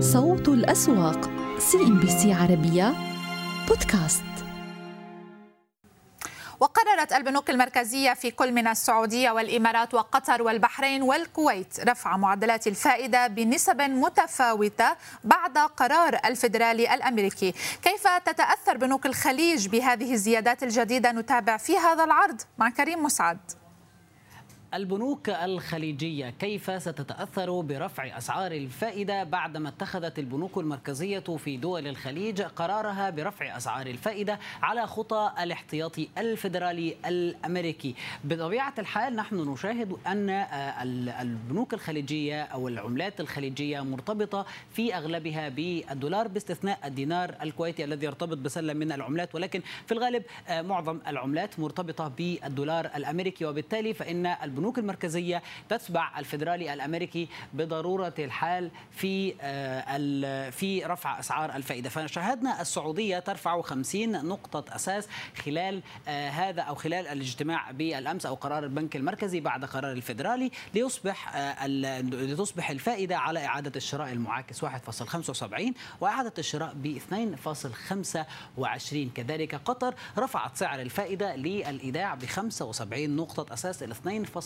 صوت الأسواق CNBC عربية بودكاست. وقررت البنوك المركزية في كل من السعودية والإمارات وقطر والبحرين والكويت رفع معدلات الفائدة بنسب متفاوتة بعد قرار الفيدرالي الأمريكي. كيف تتأثر بنوك الخليج بهذه الزيادات الجديدة؟ نتابع في هذا العرض مع كريم مسعد. البنوك الخليجية كيف ستتأثر برفع أسعار الفائدة بعدما اتخذت البنوك المركزية في دول الخليج قرارها برفع أسعار الفائدة على خطى الاحتياطي الفيدرالي الأمريكي؟ بطبيعة الحال نحن نشاهد أن البنوك الخليجية أو العملات الخليجية مرتبطة في أغلبها بالدولار باستثناء الدينار الكويتي الذي يرتبط بسلة من العملات ولكن في الغالب معظم العملات مرتبطة بالدولار الأمريكي وبالتالي فإن البنوك البنوك المركزية تتبع الفيدرالي الأمريكي بضرورة الحال في في رفع أسعار الفائدة. فشاهدنا السعودية ترفع 50 نقطة أساس خلال هذا أو خلال الاجتماع بالأمس أو قرار البنك المركزي بعد قرار الفيدرالي ليصبح لتصبح الفائدة على إعادة الشراء المعاكس 1.75 وإعادة الشراء ب 2.25 كذلك قطر رفعت سعر الفائدة للإيداع ب 75 نقطة أساس إلى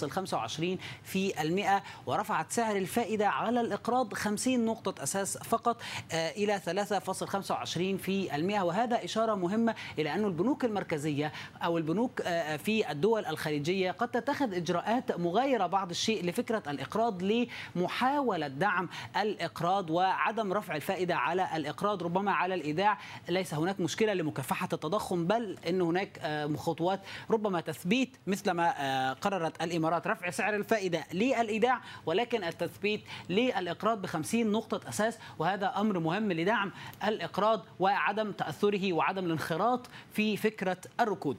2.25 في المئة ورفعت سعر الفائدة على الإقراض 50 نقطة أساس فقط إلى 3.25 في المئة. وهذا إشارة مهمة إلى أن البنوك المركزية أو البنوك في الدول الخليجية قد تتخذ إجراءات مغايرة بعض الشيء لفكرة الإقراض لمحاولة دعم الإقراض وعدم رفع الفائدة على الإقراض. ربما على الإيداع ليس هناك مشكلة لمكافحة التضخم بل أن هناك خطوات. ربما تثبيت مثل ما قررت الإمارات رفع سعر الفائدة للإيداع ولكن التثبيت للإقراض ب 50 نقطة أساس وهذا أمر مهم لدعم الإقراض وعدم تأثره وعدم الانخراط في فكرة الركود.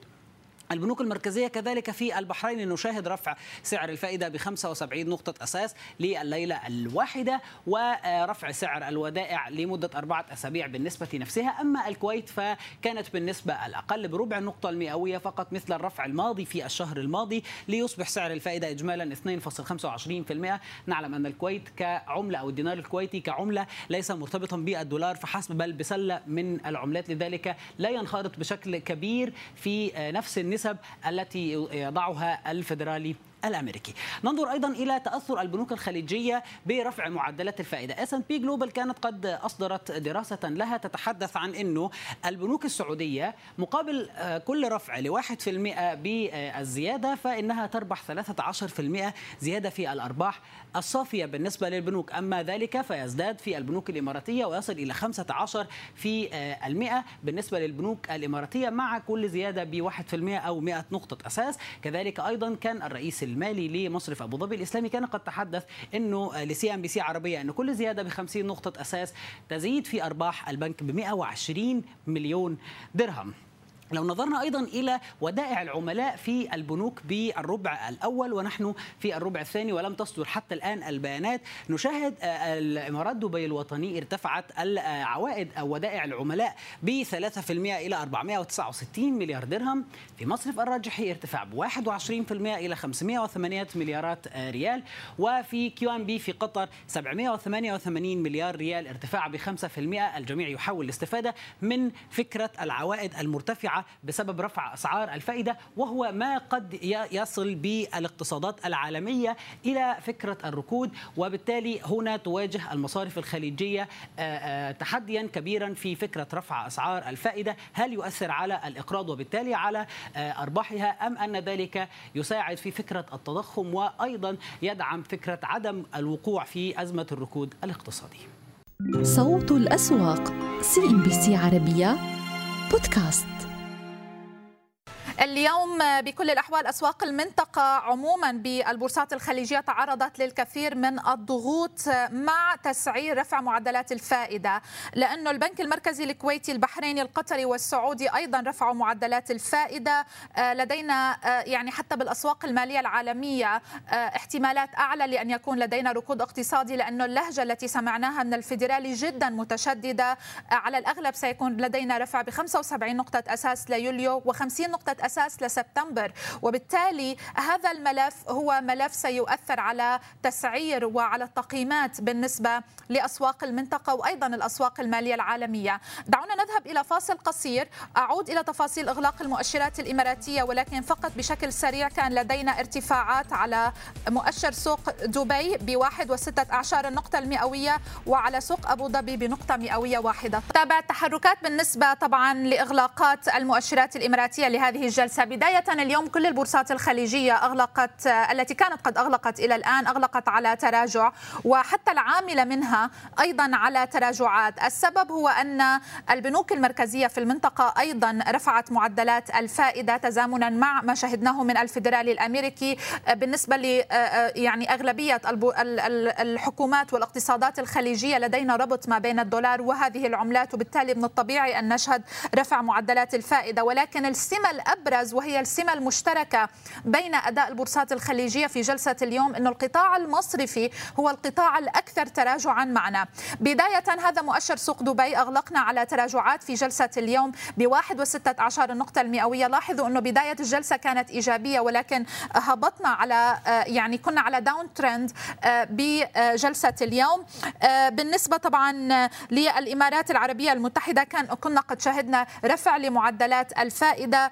البنوك المركزية كذلك في البحرين نشاهد رفع سعر الفائدة ب 75 نقطة أساس لليلة الواحدة ورفع سعر الودائع لمدة أربعة أسابيع بالنسبة نفسها أما الكويت فكانت بالنسبة الأقل بربع النقطة المئوية فقط مثل الرفع الماضي في الشهر الماضي ليصبح سعر الفائدة إجمالا 2.25% نعلم أن الكويت كعملة أو الدينار الكويتي كعملة ليس مرتبطا بالدولار فحسب بل بسلة من العملات. لذلك لا ينخرط بشكل كبير في نفس النسبة النسب التي يضعها الفيدرالي. الأمريكي. ننظر أيضا إلى تأثر البنوك الخليجية برفع معدلات الفائدة. S&P Global كانت قد أصدرت دراسة لها تتحدث عن إنه البنوك السعودية مقابل كل رفع ل 1% بالزيادة فإنها تربح 13% زيادة في الأرباح الصافية بالنسبة للبنوك، أما ذلك فيزداد في البنوك الإماراتية ويصل إلى 15 في المئة بالنسبة للبنوك الإماراتية مع كل زيادة ب 1% أو 100 نقطة أساس، كذلك أيضا كان الرئيس المالي لمصرف أبو ظبي الإسلامي كان قد تحدث إنه ل CNBC عربية إنه كل زيادة ب 50 نقطة أساس تزيد في أرباح البنك ب 120 مليون درهم. لو نظرنا أيضا إلى ودائع العملاء في البنوك بالربع الأول ونحن في الربع الثاني ولم تصدر حتى الآن البيانات نشاهد الإمارات دبي الوطني ارتفعت العوائد أو ودائع العملاء ب 3% إلى 469 مليار درهم. في مصرف الراجحي ارتفاع ب 21% إلى 508 مليارات ريال. وفي QNB في قطر 788 مليار ريال ارتفاع ب 5% الجميع يحاول الاستفادة من فكرة العوائد المرتفعة بسبب رفع أسعار الفائدة وهو ما قد يصل بالاقتصادات العالمية إلى فكرة الركود. وبالتالي هنا تواجه المصارف الخليجية تحديا كبيرا في فكرة رفع أسعار الفائدة. هل يؤثر على الإقراض وبالتالي على أرباحها أم أن ذلك يساعد في فكرة التضخم؟ وأيضا يدعم فكرة عدم الوقوع في أزمة الركود الاقتصادي. صوت الأسواق CNBC عربية بودكاست. اليوم بكل الأحوال أسواق المنطقة عموما بالبورصات الخليجية تعرضت للكثير من الضغوط مع تسعير رفع معدلات الفائدة لأنه البنك المركزي الكويتي البحريني القطري والسعودي أيضا رفعوا معدلات الفائدة. لدينا يعني حتى بالأسواق المالية العالمية احتمالات أعلى لأن يكون لدينا ركود اقتصادي لأنه اللهجة التي سمعناها من الفيدرالي جدا متشددة. على الأغلب سيكون لدينا رفع ب 75 نقطة أساس ليوليو و50 نقطة أساس لسبتمبر. وبالتالي هذا الملف هو ملف سيؤثر على تسعير وعلى التقييمات بالنسبة لأسواق المنطقة وأيضا الأسواق المالية العالمية. دعونا نذهب إلى فاصل قصير. أعود إلى تفاصيل إغلاق المؤشرات الإماراتية ولكن فقط بشكل سريع كان لدينا ارتفاعات على مؤشر سوق دبي بواحد وستة أعشار النقطة المئوية وعلى سوق أبو ظبي بنقطة مئوية واحدة. تابع التحركات بالنسبة طبعا لإغلاقات المؤشرات الإماراتية لهذه الجلسة بداية اليوم كل البورصات الخليجية أغلقت التي كانت قد أغلقت إلى الآن أغلقت على تراجع وحتى العاملة منها أيضا على تراجعات. السبب هو أن البنوك المركزية في المنطقة أيضا رفعت معدلات الفائدة تزامنا مع ما شهدناه من الفيدرالي الأمريكي بالنسبة ل يعني أغلبية الحكومات والاقتصادات الخليجية لدينا ربط ما بين الدولار وهذه العملات وبالتالي من الطبيعي أن نشهد رفع معدلات الفائدة. ولكن السمة الأبرز وهي السمة المشتركة بين أداء البورصات الخليجية في جلسة اليوم أن القطاع المصرفي هو القطاع الأكثر تراجعا معنا. بداية هذا مؤشر سوق دبي. أغلقنا على تراجعات في جلسة اليوم بواحد وستة عشر النقطة المئوية. لاحظوا أنه بداية الجلسة كانت إيجابية ولكن هبطنا على يعني كنا على داون ترند بجلسة اليوم. بالنسبة طبعا للإمارات العربية المتحدة كان كنا قد شهدنا رفع لمعدلات الفائدة. آه،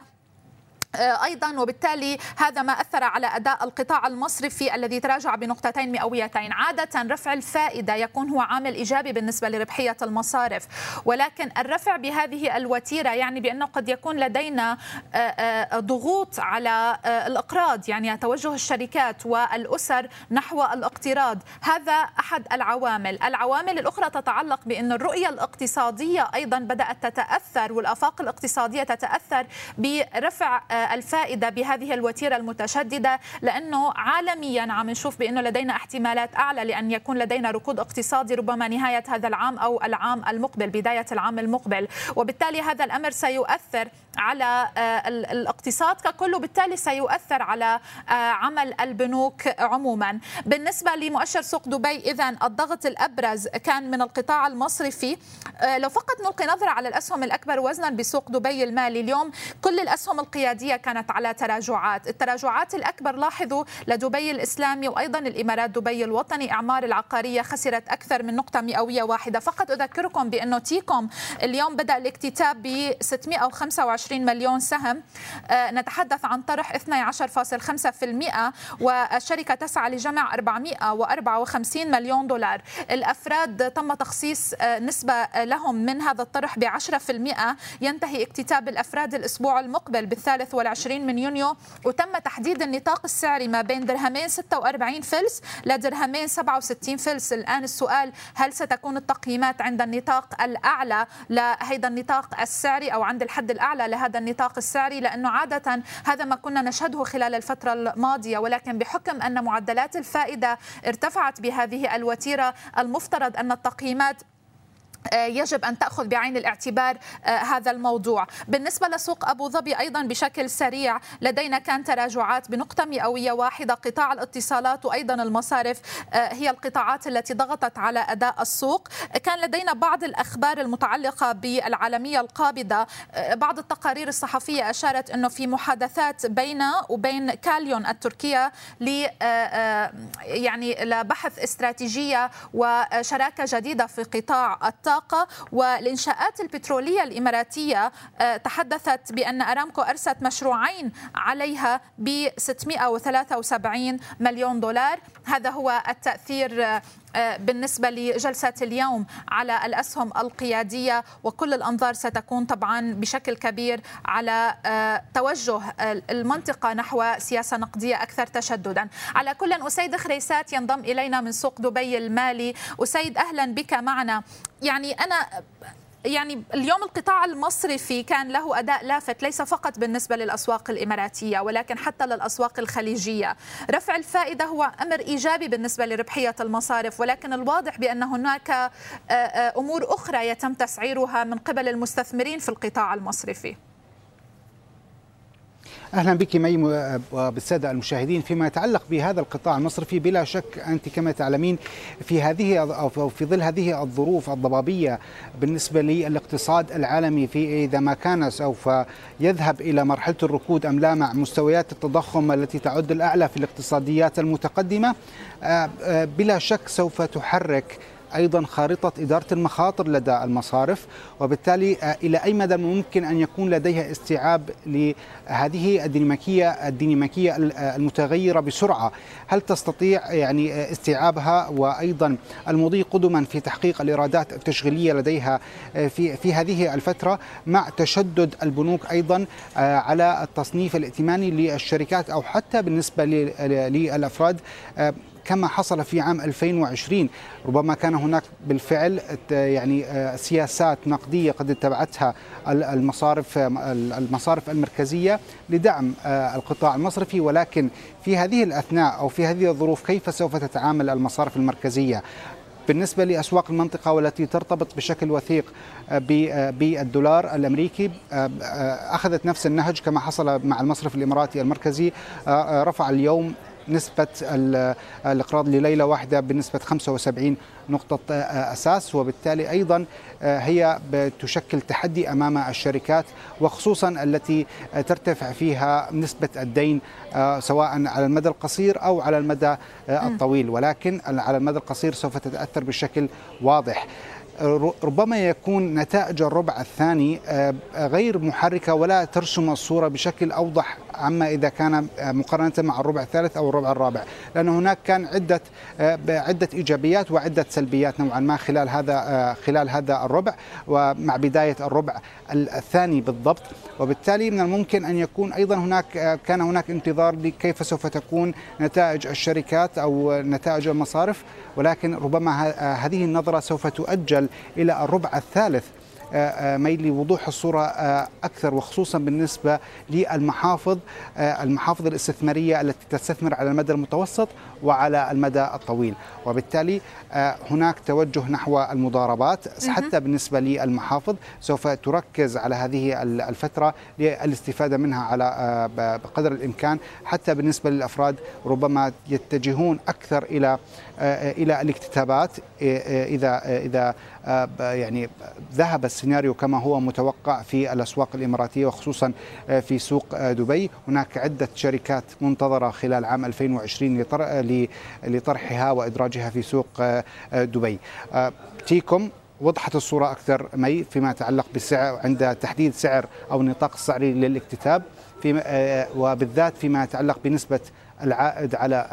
أيضا وبالتالي هذا ما أثر على أداء القطاع المصرفي الذي تراجع بنقطتين مئويتين. عادة رفع الفائدة يكون هو عامل إيجابي بالنسبة لربحية المصارف. ولكن الرفع بهذه الوتيرة يعني بأنه قد يكون لدينا آه، آه، ضغوط على الأقراض يعني توجه الشركات والأسر نحو الاقتراض. هذا أحد العوامل. العوامل الأخرى تتعلق بأن الرؤية الاقتصادية أيضا بدأت تتأثر والآفاق الاقتصادية تتأثر برفع الفائدة بهذه الوتيرة المتشددة لأنه عالميا عم نشوف بأنه لدينا احتمالات أعلى لأن يكون لدينا ركود اقتصادي ربما نهاية هذا العام أو العام المقبل بداية العام المقبل. وبالتالي هذا الأمر سيؤثر على آه، الاقتصاد ككل وبالتالي سيؤثر على آه، عمل البنوك عموما. بالنسبة لمؤشر سوق دبي اذا الضغط الأبرز كان من القطاع المصرفي. آه، لو فقط نلقي نظرة على الأسهم الأكبر وزنا بسوق دبي المالي اليوم كل الأسهم القيادية السعودية كانت على تراجعات. التراجعات الأكبر لاحظوا لدبي الإسلامي وأيضا الإمارات. دبي الوطني إعمار العقارية خسرت أكثر من نقطة مئوية واحدة. فقط أذكركم بأنه تيكوم اليوم بدأ الاكتتاب ب 625 مليون سهم. آه، نتحدث عن طرح 12.5% والشركة تسعى لجمع 454 مليون دولار. الأفراد تم تخصيص آه، نسبة لهم من هذا الطرح ب 10% ينتهي اكتتاب الأفراد الأسبوع المقبل بالثالث والعشرين من يونيو وتم تحديد النطاق السعري ما بين درهمين 46 فلس لدرهمين 67 فلس. الآن السؤال هل ستكون التقييمات عند النطاق الأعلى لهذا النطاق السعري أو عند الحد الأعلى لهذا النطاق السعري؟ لأنه عادة هذا ما كنا نشهده خلال الفترة الماضية. ولكن بحكم أن معدلات الفائدة ارتفعت بهذه الوتيرة المفترض أن التقييمات يجب أن تأخذ بعين الاعتبار آه، هذا الموضوع. بالنسبة لسوق أبو ظبي أيضا بشكل سريع لدينا كان تراجعات بنقطة مئوية واحدة قطاع الاتصالات وأيضا المصارف آه، هي القطاعات التي ضغطت على أداء السوق. كان لدينا بعض الأخبار المتعلقة بالعالمية القابضة. بعض التقارير الصحفية أشارت إنه في محادثات بين وبين كاليون التركية ل يعني لبحث استراتيجية وشراكة جديدة في قطاع الطاقه الطاقة والإنشاءات البترولية الإماراتية آه، تحدثت بأن أرامكو أرست مشروعين عليها ب 673 مليون دولار. هذا هو التأثير آه، بالنسبة لجلسة اليوم على الأسهم القيادية وكل الأنظار ستكون طبعا بشكل كبير على توجه المنطقة نحو سياسة نقدية أكثر تشددا. على كل أسيد خريسات ينضم إلينا من سوق دبي المالي. أسيد أهلا بك معنا. يعني أنا يعني اليوم القطاع المصرفي كان له أداء لافت ليس فقط بالنسبة للأسواق الإماراتية ولكن حتى للأسواق الخليجية. رفع الفائدة هو أمر إيجابي بالنسبة لربحية المصارف ولكن الواضح بأن هناك آه، آه، أمور أخرى يتم تسعيرها من قبل المستثمرين في القطاع المصرفي. أهلا بك مي وبالساده المشاهدين فيما يتعلق بهذا القطاع المصرفي بلا شك أنت كما تعلمين في هذه أو في ظل هذه الظروف الضبابية بالنسبة للاقتصاد العالمي في إذا ما كان سوف يذهب إلى مرحلة الركود أم لا مع مستويات التضخم التي تعد الأعلى في الاقتصاديات المتقدمة آه، آه، بلا شك سوف تحرك أيضا خارطة إدارة المخاطر لدى المصارف وبالتالي آه، إلى أي مدى ممكن أن يكون لديها استيعاب لهذه الديناميكية الديناميكية آه، المتغيرة بسرعة؟ هل تستطيع يعني آه، استيعابها؟ وأيضا المضي قدما في تحقيق الإيرادات التشغيلية لديها في في هذه الفترة مع تشدد البنوك أيضا على التصنيف الائتماني للشركات أو حتى بالنسبة للأفراد كما حصل في عام 2020 ربما كان هناك بالفعل يعني آه، سياسات نقدية قد اتبعتها المصارف المصارف المركزية لدعم آه، القطاع المصرفي. ولكن في هذه الأثناء أو في هذه الظروف كيف سوف تتعامل المصارف المركزية؟ بالنسبة لأسواق المنطقة والتي ترتبط بشكل وثيق آه، بالدولار الأمريكي أخذت نفس النهج كما حصل مع المصرف الإماراتي المركزي رفع اليوم نسبة الإقراض لليلة واحدة بنسبة 75 نقطة أساس وبالتالي أيضا آه، هي تشكل تحدي أمام الشركات وخصوصا التي ترتفع فيها نسبة الدين آه، سواء على المدى القصير أو على المدى آه، الطويل. ولكن على المدى القصير سوف تتأثر بشكل واضح. ربما يكون نتائج الربع الثاني آه، غير محركة ولا ترسم الصورة بشكل أوضح عما إذا كان آه، مقارنة مع الربع الثالث أو الربع الرابع لأن هناك كان عدة آه، عدة إيجابيات وعدة سلبيات نوعا ما خلال هذا خلال هذا الربع ومع بداية الربع الثاني بالضبط. وبالتالي من الممكن أن يكون أيضا هناك كان هناك انتظار لكيف سوف تكون نتائج الشركات أو نتائج المصارف ولكن ربما هذه النظرة سوف تؤجل إلى الربع الثالث آه، آه، ميل لوضوح الصورة آه، أكثر وخصوصا بالنسبة للمحافظ المحافظ الاستثمارية التي تستثمر على المدى المتوسط وعلى المدى الطويل. وبالتالي هناك توجه نحو المضاربات حتى بالنسبة للمحافظ سوف تركز على هذه الفترة للاستفادة منها على بقدر الإمكان حتى بالنسبة للأفراد ربما يتجهون أكثر إلى إلى الاكتتابات إذا إذا يعني ذهب السيناريو كما هو متوقع في الأسواق الإماراتية وخصوصا آه، في سوق آه، دبي. هناك عدة شركات منتظرة خلال عام 2020 لطرحها وإدراجها في سوق آه، دبي. تيكوم وضحت الصورة أكثر مي فيما يتعلق بالسعر عند تحديد سعر أو النطاق السعري للاكتتاب في وبالذات فيما يتعلق بنسبة العائد على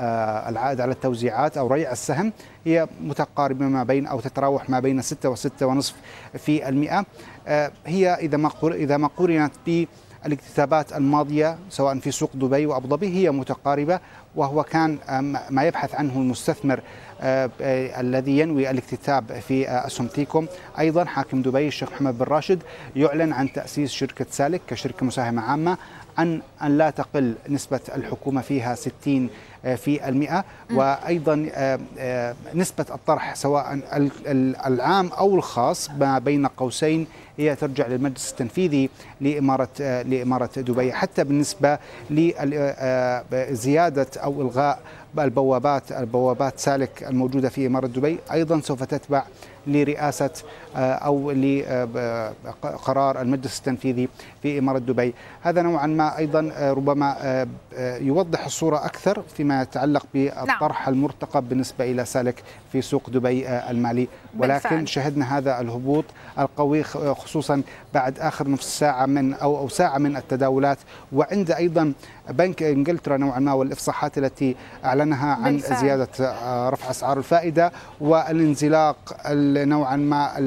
العائد على التوزيعات أو ريع السهم هي متقاربة ما بين أو تتراوح ما بين 6 و6 ونصف في المئة. آه، هي إذا ما إذا ما قورنت بالاكتتابات الماضية سواء في سوق دبي وأبو ظبي هي متقاربة وهو كان ما يبحث عنه المستثمر آه، آه، الذي ينوي الاكتتاب في اسهم تيكوم أيضا حاكم دبي الشيخ محمد بن راشد يعلن عن تأسيس شركة سالك كشركة مساهمة عامة. عن أن لا تقل نسبة الحكومة فيها 60 آه، في المئة. وأيضا آه، آه، نسبة الطرح سواء العام أو الخاص ما بين قوسين هي ترجع للمجلس التنفيذي لإمارة لإمارة دبي. حتى بالنسبة لزيادة أو إلغاء البوابات البوابات سالك الموجودة في إمارة دبي أيضا سوف تتبع لرئاسة آه، أو لقرار المجلس التنفيذي في إمارة دبي هذا نوعا ما أيضا آه، ربما آه، يوضح الصورة أكثر فيما يتعلق بالطرح نعم. المرتقب بالنسبة إلى سالك في سوق دبي المالي ولكن بالفعل. شهدنا هذا الهبوط القوي خصوصا بعد آخر نصف ساعة من أو, أو ساعة من التداولات وعند أيضا بنك إنجلترا نوعا ما والإفصاحات التي أعلنها عن بالفعل. زيادة رفع أسعار الفائدة والانزلاق نوعا ما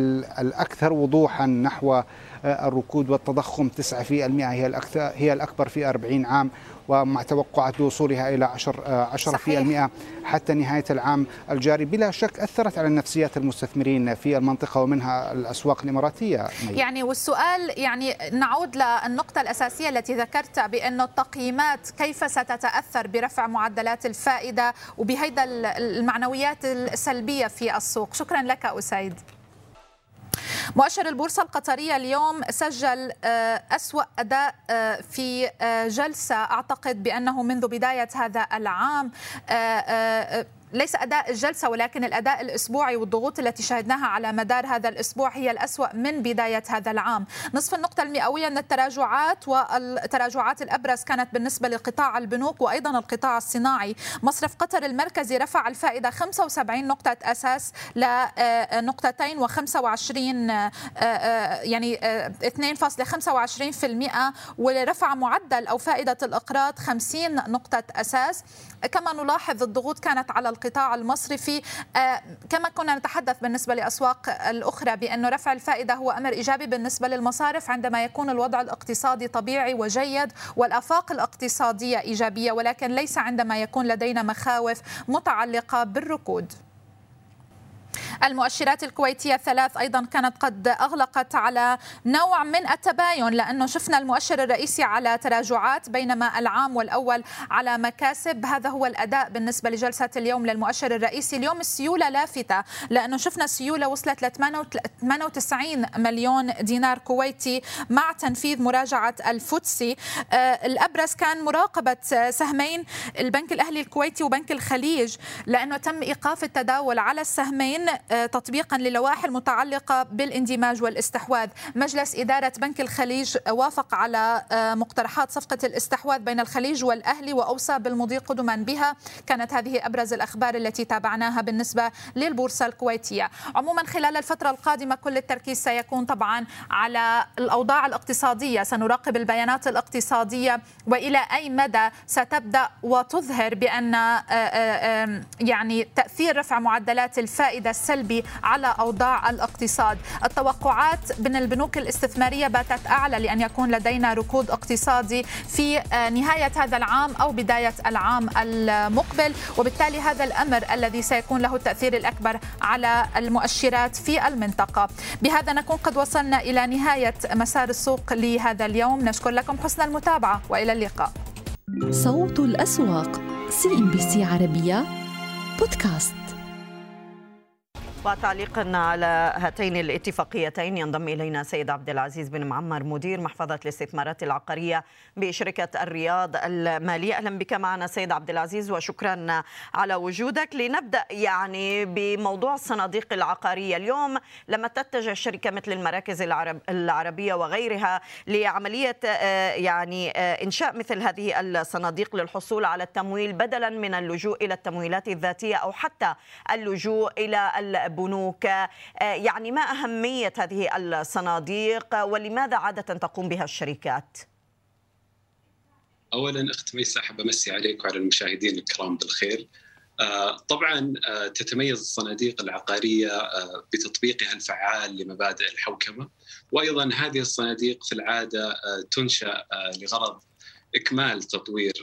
الأكثر وضوحا نحو الركود والتضخم 9% هي الاكثر هي الأكبر في 40 عام ومع توقعات وصولها إلى 10 10% حتى نهاية العام الجاري. بلا شك أثرت على نفسيات المستثمرين في المنطقة ومنها الأسواق الإماراتية يعني والسؤال يعني نعود للنقطة الأساسية التي ذكرت بأن التقييمات كيف ستتأثر برفع معدلات الفائدة وبهيدا المعنويات السلبية في السوق. شكرا لك أسيد مؤشر البورصة القطرية اليوم سجل أسوأ أداء في جلسة. أعتقد بأنه منذ بداية هذا العام ليس أداء الجلسة ولكن الأداء الأسبوعي والضغوط التي شهدناها على مدار هذا الأسبوع هي الأسوأ من بداية هذا العام. نصف النقطة المئوية من التراجعات والتراجعات الأبرز كانت بالنسبة لقطاع البنوك وأيضا القطاع الصناعي. مصرف قطر المركزي رفع الفائدة 75 نقطة أساس لنقطتين و25 يعني 2.25% ورفع معدل أو فائدة الإقراض 50 نقطة أساس. كما نلاحظ الضغوط كانت على القطاع المصرفي آه، كما كنا نتحدث بالنسبة لأسواق الأخرى بأن رفع الفائدة هو أمر إيجابي بالنسبة للمصارف عندما يكون الوضع الاقتصادي طبيعي وجيد والآفاق الاقتصادية إيجابية ولكن ليس عندما يكون لدينا مخاوف متعلقة بالركود. المؤشرات الكويتية الثلاث أيضا كانت قد أغلقت على نوع من التباين لأنه شفنا المؤشر الرئيسي على تراجعات بينما العام والأول على مكاسب. هذا هو الأداء بالنسبة لجلسة اليوم للمؤشر الرئيسي. اليوم السيولة لافتة لأنه شفنا السيولة وصلت ل 98 مليون دينار كويتي مع تنفيذ مراجعة الفوتسي. آه، الأبرز كان مراقبة سهمين البنك الأهلي الكويتي وبنك الخليج لأنه تم إيقاف التداول على السهمين. آه، تطبيقا للوائح المتعلقة بالاندماج والاستحواذ. مجلس إدارة بنك الخليج وافق على آه، مقترحات صفقة الاستحواذ بين الخليج والأهلي وأوصى بالمضي قدما بها. كانت هذه أبرز الأخبار التي تابعناها بالنسبة للبورصة الكويتية. عموما خلال الفترة القادمة كل التركيز سيكون طبعا على الأوضاع الاقتصادية. سنراقب البيانات الاقتصادية وإلى أي مدى ستبدأ وتظهر بأن آه، يعني تأثير رفع معدلات الفائدة السلبي على أوضاع الاقتصاد. التوقعات من البنوك الاستثمارية باتت أعلى لأن يكون لدينا ركود اقتصادي في آه، نهاية هذا العام أو بداية العام المقبل. وبالتالي هذا الأمر الذي سيكون له التأثير الأكبر على المؤشرات في المنطقة. بهذا نكون قد وصلنا إلى نهاية مسار السوق لهذا اليوم. نشكر لكم حسن المتابعة وإلى اللقاء. صوت الأسواق CNBC عربية بودكاست. وتعليقا على هاتين الاتفاقيتين ينضم إلينا سيد عبد العزيز بن معمر مدير محفظة الاستثمارات العقارية بشركة الرياض الماليه أهلا بك معنا سيد عبد العزيز وشكرا على وجودك. لنبدأ يعني بموضوع الصناديق العقارية. اليوم لما تتجه شركه مثل المراكز العرب العربية وغيرها لعملية آه، يعني آه، إنشاء مثل هذه الصناديق للحصول على التمويل بدلا من اللجوء إلى التمويلات الذاتية أو حتى اللجوء إلى البنوك آه، يعني ما أهمية هذه الصناديق ولماذا عادة تقوم بها الشركات؟ اولا اخت ميسا احب امسي عليك وعلى المشاهدين الكرام بالخير. آه، طبعا آه، تتميز الصناديق العقارية بتطبيقها الفعال لمبادئ الحوكمة وأيضا هذه الصناديق في العادة تنشأ لغرض إكمال تطوير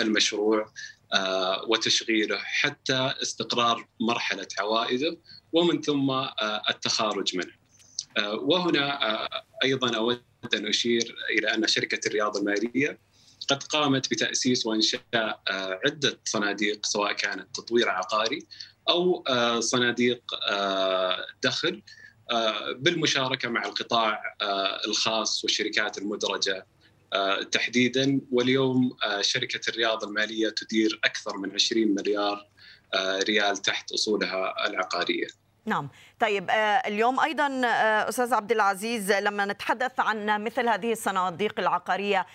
المشروع آه، وتشغيله حتى استقرار مرحلة عوائده ومن ثم آه، التخارج منه. آه، وهنا أيضا أود أن أشير إلى أن شركة الرياض المالية قد قامت بتأسيس وإنشاء عدة صناديق سواء كانت تطوير عقاري أو صناديق دخل بالمشاركة مع القطاع الخاص والشركات المدرجة آه، تحديدا واليوم آه، شركة الرياض المالية تدير أكثر من 20 مليار آه، ريال تحت أصولها العقارية. نعم. طيب اليوم أيضا أستاذ عبد العزيز لما نتحدث عن مثل هذه الصناديق العقارية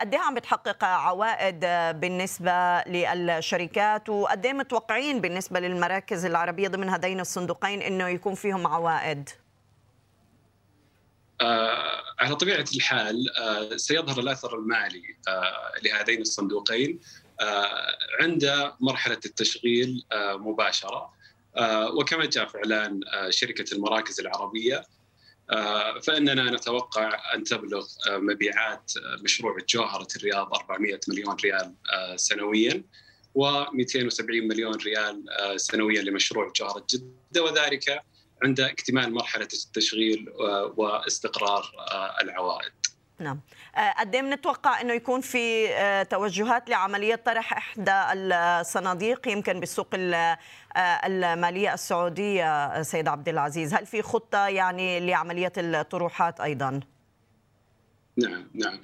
قد إيه عم بتحقق عوائد بالنسبة للشركات؟ وقد إيه متوقعين بالنسبة للمراكز العربية ضمن هذين الصندوقين إنه يكون فيهم عوائد؟ آه، على طبيعة الحال آه، سيظهر الأثر المالي آه، لهذين الصندوقين عند مرحلة التشغيل مباشرة. وكما جاء في إعلان شركة المراكز العربية فإننا نتوقع أن تبلغ مبيعات مشروع جوهرة الرياض 400 مليون ريال سنويا و270 مليون ريال سنويا لمشروع جوهرة جدة وذلك عند اكتمال مرحلة التشغيل واستقرار العوائد. نعم. قد إيه بنتوقع إنه يكون في توجهات لعملية طرح إحدى الصناديق يمكن بالسوق المالية السعودية سيد عبد العزيز؟ هل في خطة يعني لعملية الطروحات أيضا؟ نعم نعم.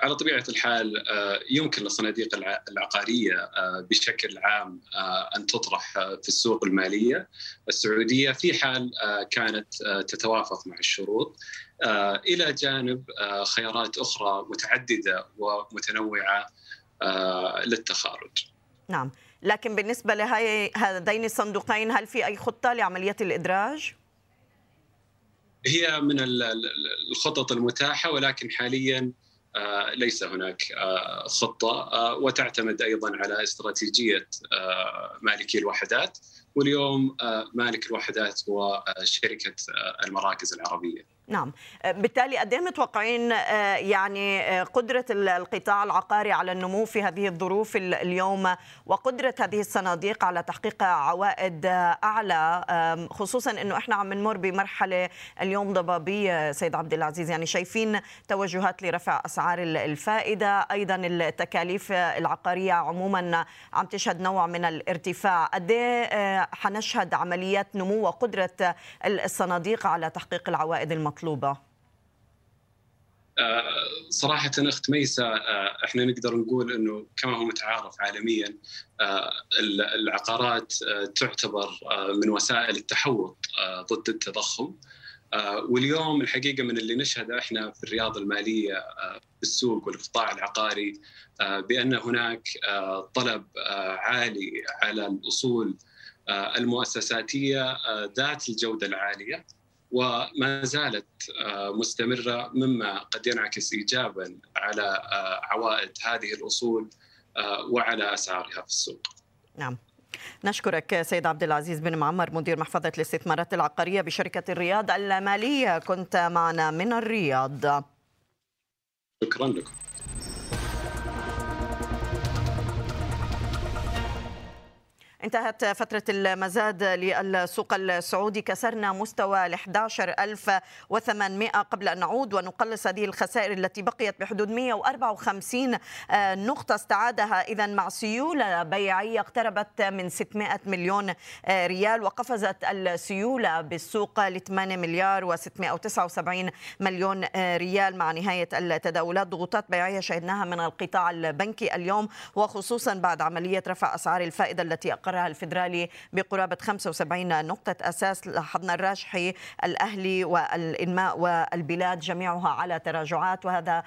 على طبيعة الحال آه، يمكن للصناديق العقارية آه، بشكل عام آه، أن تطرح في السوق المالية السعودية في حال كانت تتوافق مع الشروط إلى جانب خيارات أخرى متعددة ومتنوعة للتخارج. نعم، لكن بالنسبة لهي هذين الصندوقين هل في أي خطة لعملية الإدراج؟ هي من الخطط المتاحة ولكن حاليا ليس هناك آه، خطة آه، وتعتمد أيضا على استراتيجية مالكي الوحدات. واليوم مالك الوحدات هو شركة المراكز العربية. نعم. بالتالي قد إيه متوقعين آه، يعني آه، قدرة القطاع العقاري على النمو في هذه الظروف اليوم وقدرة هذه الصناديق على تحقيق عوائد آه، أعلى خصوصا إنه إحنا عم نمر بمرحلة اليوم ضبابية سيد عبد العزيز. يعني شايفين توجهات لرفع أسعار الفائدة أيضا التكاليف العقارية عموما عم تشهد نوع من الارتفاع. قد إيه حنشهد عمليات نمو وقدرة الصناديق على تحقيق العوائد المطلوبة؟ آه، صراحة أخت ميسة آه، إحنا نقدر نقول إنه كما هو متعارف عالميا آه، العقارات تعتبر من وسائل التحوط ضد التضخم واليوم الحقيقة من اللي نشهده إحنا في الرياضة المالية في السوق والقطاع العقاري بأن هناك طلب عالي على الأصول المؤسساتية ذات الجودة العالية وما زالت آه، مستمرة مما قد ينعكس ايجابا على آه، عوائد هذه الأصول آه، وعلى أسعارها في السوق. نعم. نشكرك سيد عبد العزيز بن معمر مدير محفظة الاستثمارات العقارية بشركة الرياض المالية كنت معنا من الرياض. شكرا لكم. انتهت فترة المزاد للسوق السعودي. كسرنا مستوى ال 11800 قبل أن نعود ونقلص هذه الخسائر التي بقيت بحدود 154 نقطة استعادها. إذا مع سيولة بيعية اقتربت من 600 مليون ريال وقفزت السيولة بالسوق ل 8 مليار و679 مليون ريال. مع نهاية التداولات ضغوطات بيعية شهدناها من القطاع البنكي اليوم وخصوصا بعد عملية رفع أسعار الفائدة التي أقر أقرها الفدرالي بقرابة 75 نقطة أساس لاحظنا الراجحي الأهلي والإنماء والبلاد جميعها على تراجعات وهذا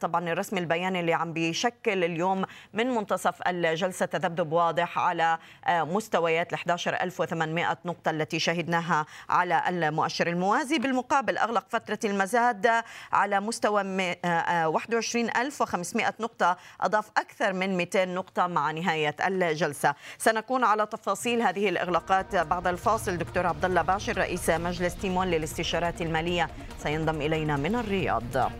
طبعا الرسم البياني اللي عم بيشكل اليوم من منتصف الجلسة تذبذب واضح على مستويات ال 11800 نقطة التي شهدناها على المؤشر الموازي. بالمقابل أغلق فترة المزاد على مستوى 21500 نقطة أضاف أكثر من 200 نقطة مع نهاية الجلسة. سنكون على تفاصيل هذه الإغلاقات بعد الفاصل. دكتور عبد الله باشر رئيس مجلس تيمون للاستشارات المالية سينضم إلينا من الرياض.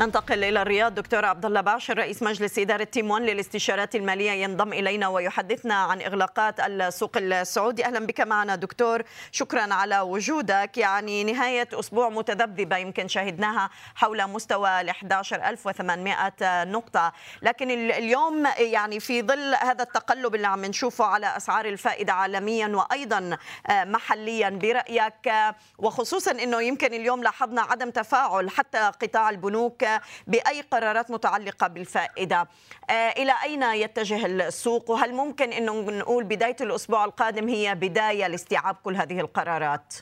ننتقل إلى الرياض. دكتور عبد الله باشر رئيس مجلس إدارة تيمون للاستشارات المالية ينضم إلينا ويحدثنا عن إغلاقات السوق السعودي. أهلا بك معنا دكتور. شكرا على وجودك. يعني نهاية أسبوع متذبذبة يمكن شهدناها حول مستوى ال 11800 نقطة. لكن اليوم يعني في ظل هذا التقلب اللي عم نشوفه على أسعار الفائدة عالميا وأيضا محليا برأيك وخصوصا إنه يمكن اليوم لاحظنا عدم تفاعل حتى قطاع البنوك بأي قرارات متعلقة بالفائدة. آه، إلى أين يتجه السوق؟ وهل ممكن انه نقول بداية الأسبوع القادم هي بداية لاستيعاب كل هذه القرارات؟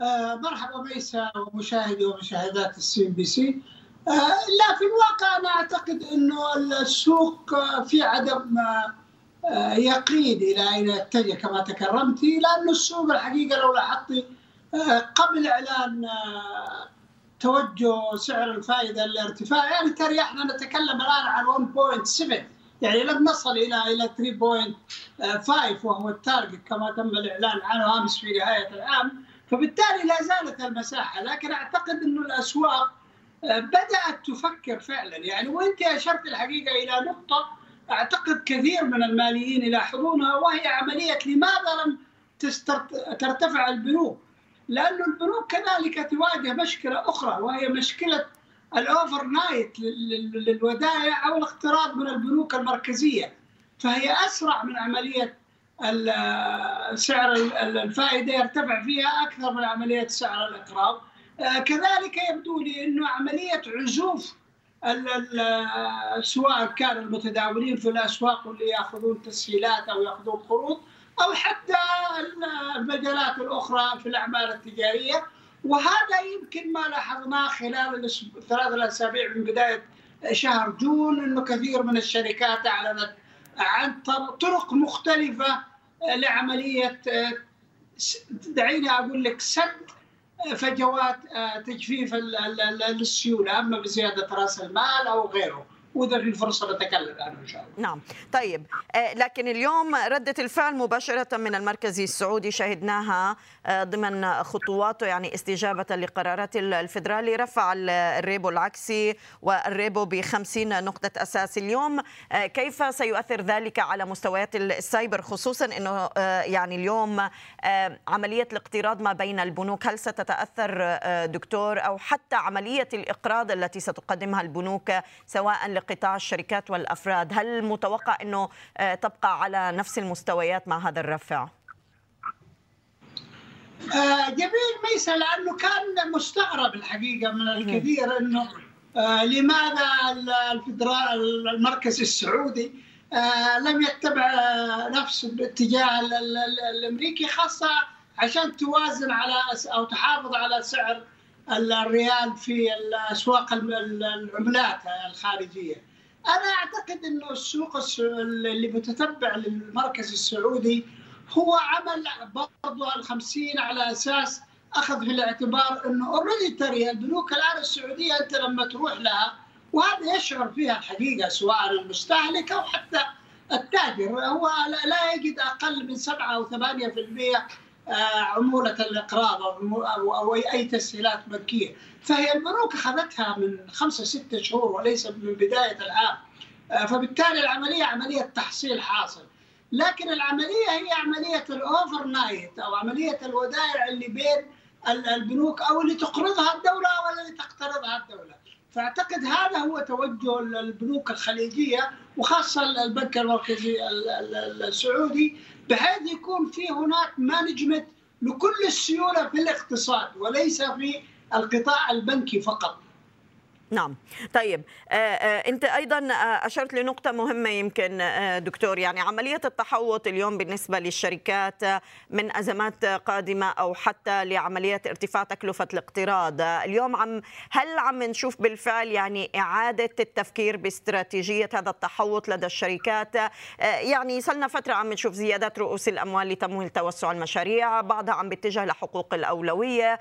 آه، مرحبا ميسا ومشاهدي ومشاهدات ال CNBC لا في الواقع أنا أعتقد إنه السوق في عدم آه، يقين إلى أين يتجه كما تكرمتي لأنه السوق الحقيقة لو لاحظتي قبل إعلان توجه سعر الفائدة للارتفاع. يعني ترى إحنا نتكلم الآن عن 1.7 يعني لم نصل إلى إلى 3.5 وهو التارجت كما تم الإعلان عنه آمس في نهاية العام. فبالتالي لا زالت المساحة. لكن أعتقد إنه الأسواق آه، بدأت تفكر فعلا. يعني وانت اشرت الحقيقة إلى نقطة أعتقد كثير من الماليين يلاحظونها وهي عملية لماذا لم ترتفع البنوك؟ لأن البنوك كذلك تواجه مشكلة أخرى وهي مشكلة الأوفر نايت للودائع أو الاقتراض من البنوك المركزية. فهي أسرع من عملية سعر الفائدة يرتفع فيها أكثر من عملية سعر الإقراض. آه، كذلك يبدو لي أنه عملية عزوف سواء كان المتداولين في الأسواق واللي يأخذون تسهيلات أو يأخذون قروض أو حتى المجالات الأخرى في الأعمال التجارية. وهذا يمكن ما لاحظناه خلال الثلاث الأسابيع من بداية شهر جون إنه كثير من الشركات أعلنت عن طرق مختلفة لعملية دعيني أقول لك سد فجوات آه، تجفيف السيولة أما بزيادة رأس المال أو غيره. وإذا في فرصه نتكلم عنه إن شاء الله. نعم، طيب آه، لكن اليوم ردة الفعل مباشرة من المركزي السعودي شهدناها آه، ضمن خطواته يعني استجابة لقرارات الفدرالي رفع الريبو العكسي والريبو ب 50 نقطة أساس اليوم. آه، كيف سيؤثر ذلك على مستويات ال SAIBOR خصوصا إنه يعني اليوم عملية الاقتراض ما بين البنوك؟ هل ستتأثر دكتور أو حتى عملية الإقراض التي ستقدمها البنوك سواء لقطاع الشركات والأفراد هل متوقع إنه آه، تبقى على نفس المستويات مع هذا الرفع؟ آه، جميل ميسا لأنه كان مستغرب الحقيقة من الكثير إنه آه، لماذا الفدرال المركز السعودي لم يتبع نفس الاتجاه الأمريكي خاصة عشان توازن على أو تحافظ على سعر الريال في الأسواق العملات الخارجية. أنا أعتقد إنه السوق اللي متتبع للمركز السعودي هو عمل برضه ال 50 على أساس أخذ في الاعتبار إنه اوريدي ترى البنوك الآن السعودية أنت لما تروح لها وهذا يشعر فيها الحقيقة سواء المستهلك أو حتى التاجر هو لا يجد أقل من 7 أو 8% عمولة الإقراض أو أو أي تسهيلات بنكيه فهي البنوك أخذتها من خمسة ستة شهور وليس من بداية العام. آه، فبالتالي العملية عملية تحصيل حاصل. لكن العملية هي عملية ال overnight أو عملية الودائع اللي بين البنوك أو اللي تقرضها الدولة أو اللي تقترضها الدولة. فأعتقد هذا هو توجه البنوك الخليجية وخاصة البنك المركزي السعودي بحيث يكون في هناك مانجمنت لكل السيولة في الاقتصاد وليس في القطاع البنكي فقط. نعم. طيب آه، آه، انت أيضا آه، أشرت لنقطة مهمة يمكن دكتور. يعني عملية التحوط اليوم بالنسبة للشركات من أزمات قادمة أو حتى لعملية ارتفاع تكلفة الاقتراض. اليوم عم هل عم نشوف بالفعل يعني إعادة التفكير باستراتيجية هذا التحوط لدى الشركات؟ يعني صلنا فترة عم نشوف زيادات رؤوس الأموال لتمويل توسع المشاريع بعضها عم بيتجه لحقوق الأولوية.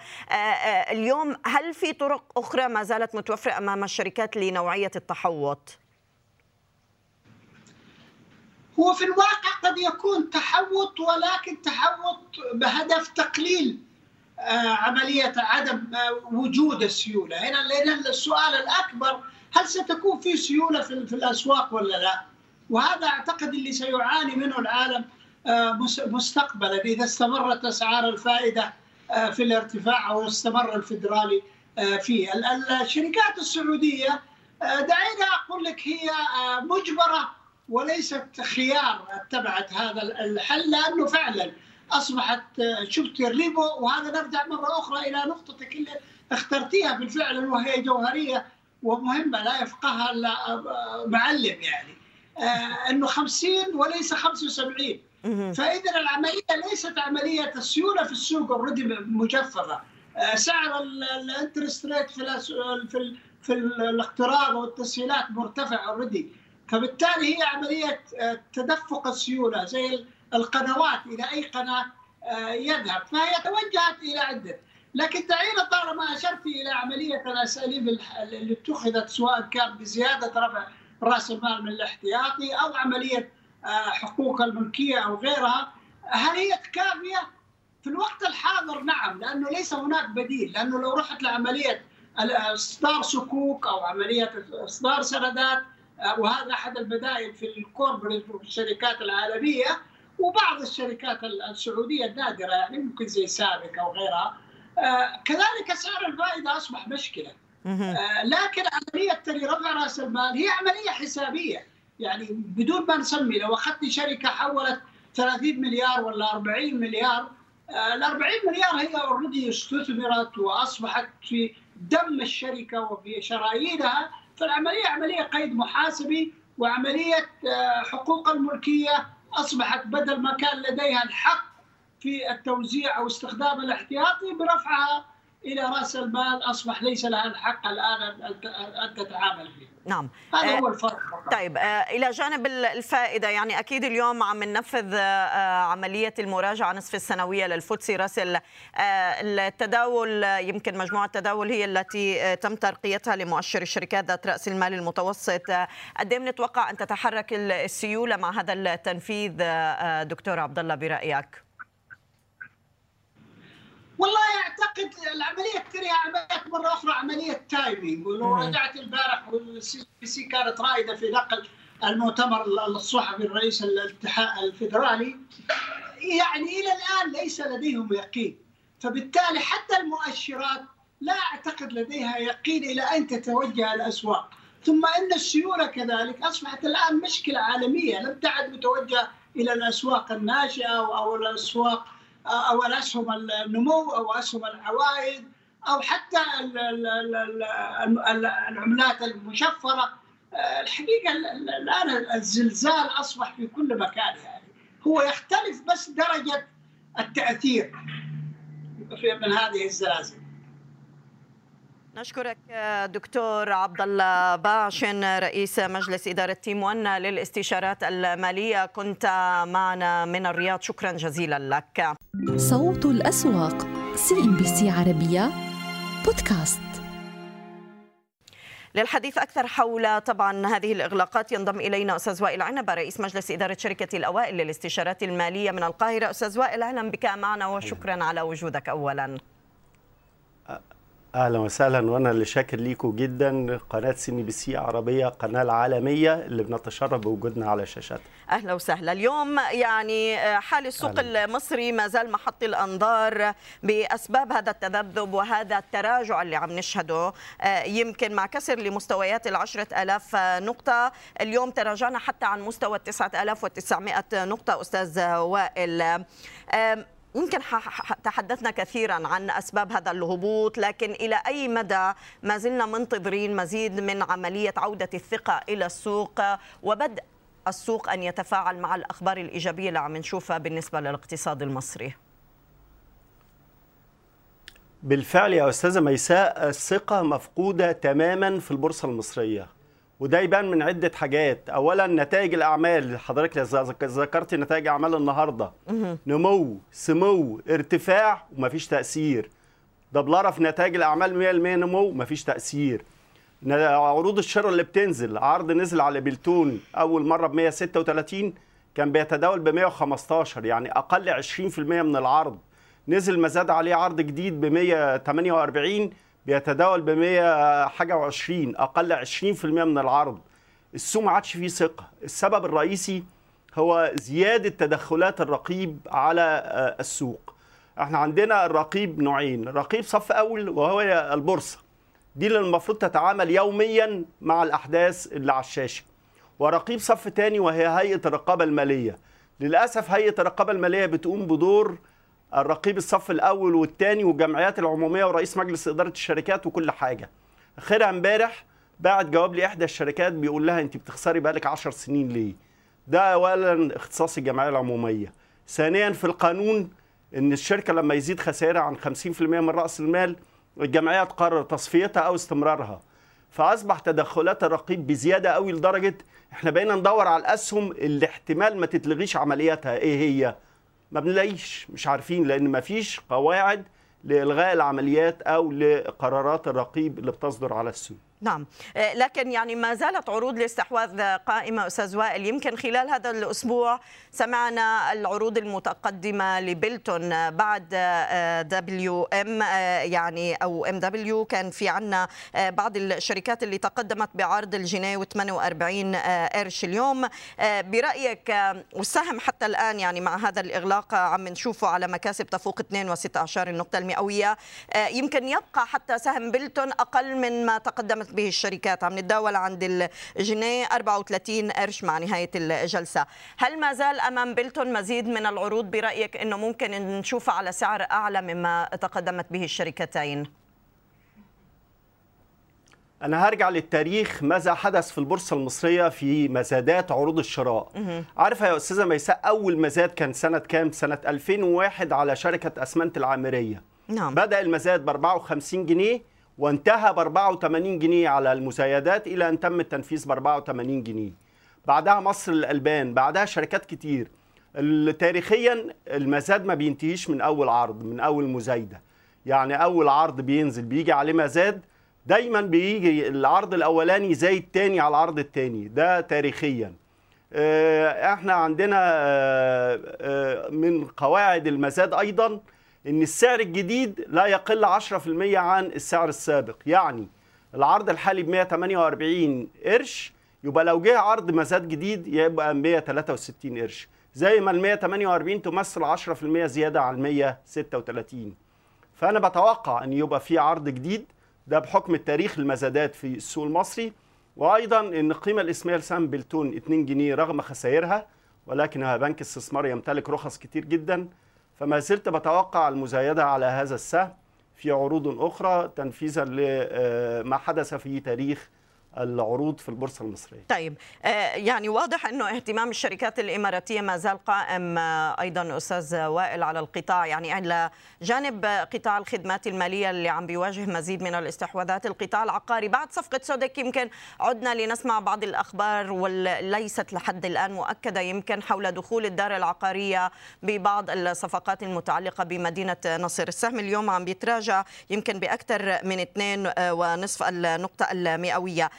اليوم هل في طرق أخرى ما زالت متوفرة؟ أمام الشركات لنوعية التحوط؟ هو في الواقع قد يكون تحوط ولكن تحوط بهدف تقليل آه، عملية عدم آه، وجود السيولة، هنا لأن السؤال الأكبر هل ستكون في سيولة في الأسواق ولا لا؟ وهذا أعتقد اللي سيعاني منه العالم آه، مستقبلا إذا استمرت أسعار الفائدة في الارتفاع أو استمر الفدرالي فيه الشركات السعودية آه، دعيني أقول لك هي آه، مجبرة وليست خيار اتبعت هذا الحل لأنه فعلا أصبحت شفت الريبو وهذا نرجع مرة أخرى إلى نقطتك اللي اخترتيها بالفعل وهي جوهرية ومهمة لا يفقهها إلا معلم يعني. أنه 50 وليس 75 فإذا العملية ليست عملية السيولة في السوق already مجففة. آه، سعر ال interest rate في في في الاقتراض والتسهيلات مرتفع already فبالتالي هي عملية آه، تدفق السيولة زي القنوات إلى أي قناة آه، يذهب. فهي توجهت إلى عدة. لكن دعينا طالما أشرت إلى عملية الأساليب اللي اتخذت سواء كان بزيادة رفع رأس المال من الاحتياطي أو عملية حقوق الملكية أو غيرها هل هي كافيه في الوقت الحاضر نعم لأنه ليس هناك بديل لأنه لو رحت لعملية اصدار صكوك أو عملية اصدار سندات آه، وهذا أحد البدائل في الكوربريت وفي الشركات العالمية وبعض الشركات السعودية النادرة يعني ممكن زي سابك أو غيرها. آه، كذلك سعر الفائدة أصبح مشكلة. آه، لكن عملية رفع رأس المال هي عملية حسابية. يعني بدون ما نسمي لو أخذت شركة حولت 30 مليار ولا 40 مليار ال 40 مليار هي اوريدي استثمرت وأصبحت في دم الشركة وفي شرايينها فالعملية عملية قيد محاسبي وعملية حقوق الملكية. أصبحت بدل ما كان لديها الحق في التوزيع أو استخدام الاحتياطي برفعها إلى رأس المال أصبح ليس لها الحق الآن ان تتعامل فيه. نعم هذا هو الفرق طيب إلى جانب الفائدة يعني أكيد اليوم عم ننفذ عملية المراجعة نصف السنوية للفوتسي راسل التداول يمكن مجموعة التداول هي التي تم ترقيتها لمؤشر الشركات ذات رأس المال المتوسط قد إيه بنتوقع أن تتحرك السيولة مع هذا التنفيذ دكتور عبد الله برأيك؟ والله أعتقد العملية ترى هي عملية مرة أخرى عملية timing ولو رجعت البارح وال CNBC كانت رائده في نقل المؤتمر الصحفي الرئيس الاتحاد الفدرالي يعني إلى الآن ليس لديهم يقين. فبالتالي حتى المؤشرات لا أعتقد لديها يقين إلى اين تتوجه الأسواق. ثم إن السيولة كذلك أصبحت الآن مشكلة عالمية لم تعد متوجهة إلى الأسواق الناشئة أو الأسواق أو الاسهم النمو أو اسهم العوائد أو حتى العملات المشفرة. الحقيقة الآن الزلزال أصبح في كل مكان يعني. هو يختلف بس درجة التأثير من هذه الزلازل. نشكرك دكتور عبد الله باشن رئيس مجلس إدارة تيم 1 للاستشارات المالية. كنت معنا من الرياض. شكرا جزيلا لك. صوت الأسواق CNBC عربية بودكاست. للحديث أكثر حول طبعا هذه الإغلاقات. ينضم إلينا أستاذ وائل عنبة رئيس مجلس إدارة شركة الأوائل للاستشارات المالية من القاهرة. أستاذ وائل أهلا بك معنا وشكرا على وجودك اولا. أهلا وسهلا وأنا اللي شاكر ليكم جدا قناة CNBC عربية قناة العالمية اللي بنتشرف بوجودنا على شاشاتها أهلا وسهلا. اليوم يعني حال السوق أهلا. المصري ما زال محط الأنظار بأسباب هذا التذبذب وهذا التراجع اللي عم نشهده. يمكن مع كسر لمستويات العشرة ألاف نقطة. اليوم تراجعنا حتى عن مستوى 9900 نقطة أستاذ وائل. يمكن تحدثنا كثيرا عن أسباب هذا الهبوط لكن إلى أي مدى ما زلنا منتظرين مزيد من عملية عودة الثقة إلى السوق وبدء السوق أن يتفاعل مع الأخبار الإيجابية؟ اللي عم نشوفها بالنسبة للاقتصاد المصري. بالفعل يا أستاذة ميساء الثقة مفقودة تماما في البورصة المصرية. وده يبان من عدة حاجات. اولا نتائج الأعمال. حضرتك ذكرت نتائج أعمال النهارده. نمو سمو ارتفاع ومفيش تأثير. دبلره في نتائج الأعمال 100% نمو مفيش تأثير. عروض الشراء اللي بتنزل. عرض نزل على بلتون أول مرة ب 136 كان بيتداول ب 115 يعني أقل 20% من العرض. نزل مزاد عليه عرض جديد ب 148 بيتداول ب 100 حاجة و20 أقل 20% من العرض. السوق ما عادش فيه ثقة. السبب الرئيسي هو زيادة تدخلات الرقيب على السوق. إحنا عندنا الرقيب نوعين رقيب صف أول وهو البورصة. دي اللي المفروض تتعامل يوميا مع الأحداث اللي على الشاشة. ورقيب صف تاني وهي هيئة الرقابة المالية. للأسف هيئة الرقابة المالية بتقوم بدور الرقيب الصف الأول والثاني والجمعيات العمومية ورئيس مجلس إدارة الشركات وكل حاجة. آخرها امبارح بعت جواب لإحدى الشركات بيقول لها أنت بتخسري بقالك 10 سنين ليه؟ ده اولا اختصاص الجمعية العمومية. ثانيا في القانون إن الشركة لما يزيد خسائرها عن 50% من رأس المال الجمعية تقرر تصفيتها أو استمرارها. فأصبح تدخلات الرقيب بزيادة قوي لدرجة إحنا بقينا ندور على الأسهم اللي احتمال ما تتلغيش عملياتها إيه هي؟ ما بنلاقيش مش عارفين لأن ما فيش قواعد لإلغاء العمليات أو لقرارات الرقيب اللي بتصدر على السوق. نعم. آه، لكن يعني ما زالت عروض الاستحواذ قائمة أستاذ وائل. يمكن خلال هذا الأسبوع سمعنا العروض المتقدمة لبيلتون بعد W آه، M آه، يعني أو MW كان في عنا بعض الشركات اللي تقدمت بعرض الجنيه و48 قرش اليوم. برأيك والسهم حتى الآن يعني مع هذا الإغلاق عم نشوفه على مكاسب تفوق 2.16 النقطة المئوية يمكن يبقى حتى سهم بيلتون أقل من ما تقدمت قامت به الشركات. عم نتداول عند الجنيه 34 قرش مع نهاية الجلسة. هل ما زال أمام بلتون مزيد من العروض؟ برأيك إنه ممكن نشوفها على سعر أعلى مما تقدمت به الشركتين؟ أنا هرجع للتاريخ. ماذا حدث في البورصة المصرية في مزادات عروض الشراء؟ عارفة يا أستاذة ميساء أول مزاد كان سنة كام؟ سنة 2001 على شركة أسمنت العامرية. نعم. بدأ المزاد ب 54 جنيه وانتهى ب 84 جنيه على المزايدات إلى أن تم التنفيذ ب 84 جنيه. بعدها مصر الألبان بعدها شركات كتير. تاريخيا المزاد ما بينتهيش من أول عرض من أول مزايدة. يعني أول عرض بينزل بيجي عليه مزاد دايما بيجي العرض الأولاني زي التاني على العرض التاني. ده تاريخيا. آه، إحنا عندنا آه، آه، من قواعد المزاد أيضا إن السعر الجديد لا يقل 10% عن السعر السابق. يعني العرض الحالي ب 148 قرش يبقى لو جه عرض مزاد جديد يبقى 163 قرش. زي ما ال 148 تمثل 10% زيادة عن 136 فأنا بتوقع إن يبقى في عرض جديد ده بحكم التاريخ المزادات في السوق المصري. وأيضا إن القيمه الاسميه لسهم بلتون 2 جنيه رغم خسائرها ولكنها بنك استثمار يمتلك رخص كتير جدا. فما زلت بتوقع المزايدة على هذا السهم في عروض أخرى تنفيذا لما حدث في تاريخ العروض في البورصة المصرية. طيب آه، يعني واضح إنه اهتمام الشركات الإماراتية ما زال قائم آه، أيضا أستاذ وائل على القطاع. يعني على جانب قطاع الخدمات المالية اللي عم بيواجه مزيد من الاستحواذات القطاع العقاري بعد صفقة سودك يمكن عدنا لنسمع بعض الأخبار وليست لحد الآن مؤكدة يمكن حول دخول الدار العقارية ببعض الصفقات المتعلقة بمدينة نصر السهم. اليوم عم بيتراجع يمكن بأكثر من اثنين آه، ونصف النقطة المئوية.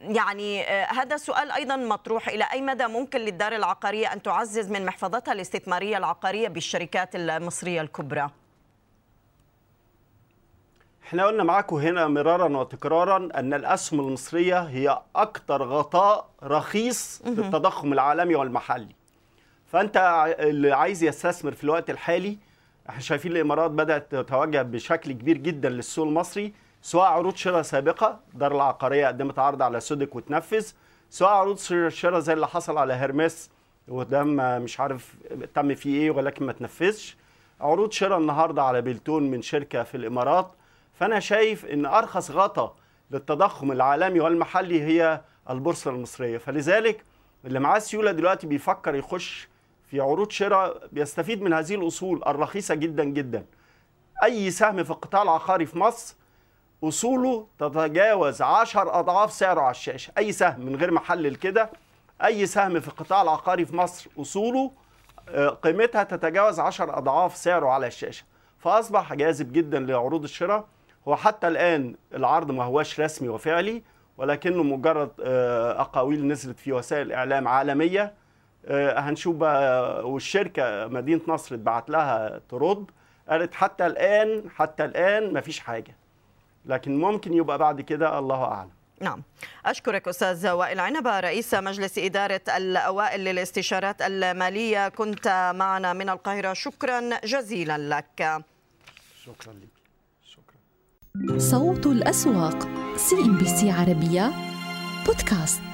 يعني آه، هذا سؤال أيضا مطروح. إلى أي مدى ممكن للدار العقارية أن تعزز من محفظتها الاستثمارية العقارية بالشركات المصرية الكبرى؟ إحنا قلنا معاكم هنا مرارا وتكرارا أن الأسهم المصرية هي أكثر غطاء رخيص للتضخم العالمي والمحلي. فأنت اللي عايز يستثمر في الوقت الحالي إحنا شايفين الإمارات بدأت تتوجه بشكل كبير جدا للسوق المصري. سواء عروض شراء سابقة دار العقارية قدمت عرض على سودك وتنفذ. سواء عروض شراء زي اللي حصل على هرمس وده مش عارف تم فيه إيه ولكن ما تنفذش. عروض شراء النهارده على بلتون من شركة في الإمارات. فأنا شايف إن أرخص غطا للتضخم العالمي والمحلي هي البورصة المصرية. فلذلك اللي معاه سيولة دلوقتي بيفكر يخش في عروض شراء بيستفيد من هذه الأصول الرخيصة جدا جدا. أي سهم في القطاع العقاري في مصر أصوله تتجاوز 10 أضعاف سعره على الشاشة. أي سهم من غير ما احلل كده أي سهم في القطاع العقاري في مصر أصوله آه، قيمتها تتجاوز 10 أضعاف سعره على الشاشة. فأصبح جاذب جدا لعروض الشراء. هو حتى الآن العرض ما هواش رسمي وفعلي ولكنه مجرد آه، أقاويل نزلت في وسائل إعلام عالمية. آه، هنشوف بقى والشركة مدينة نصر اتبعت لها ترد قالت حتى الآن حتى الآن ما فيش حاجة. لكن ممكن يبقى بعد كده الله أعلم. نعم. أشكرك أستاذ وائل عنبة رئيس مجلس إدارة الأوائل للاستشارات المالية. كنت معنا من القاهرة. شكرا جزيلا لك. شكرا لك. شكرا. صوت الأسواق CNBC عربية بودكاست.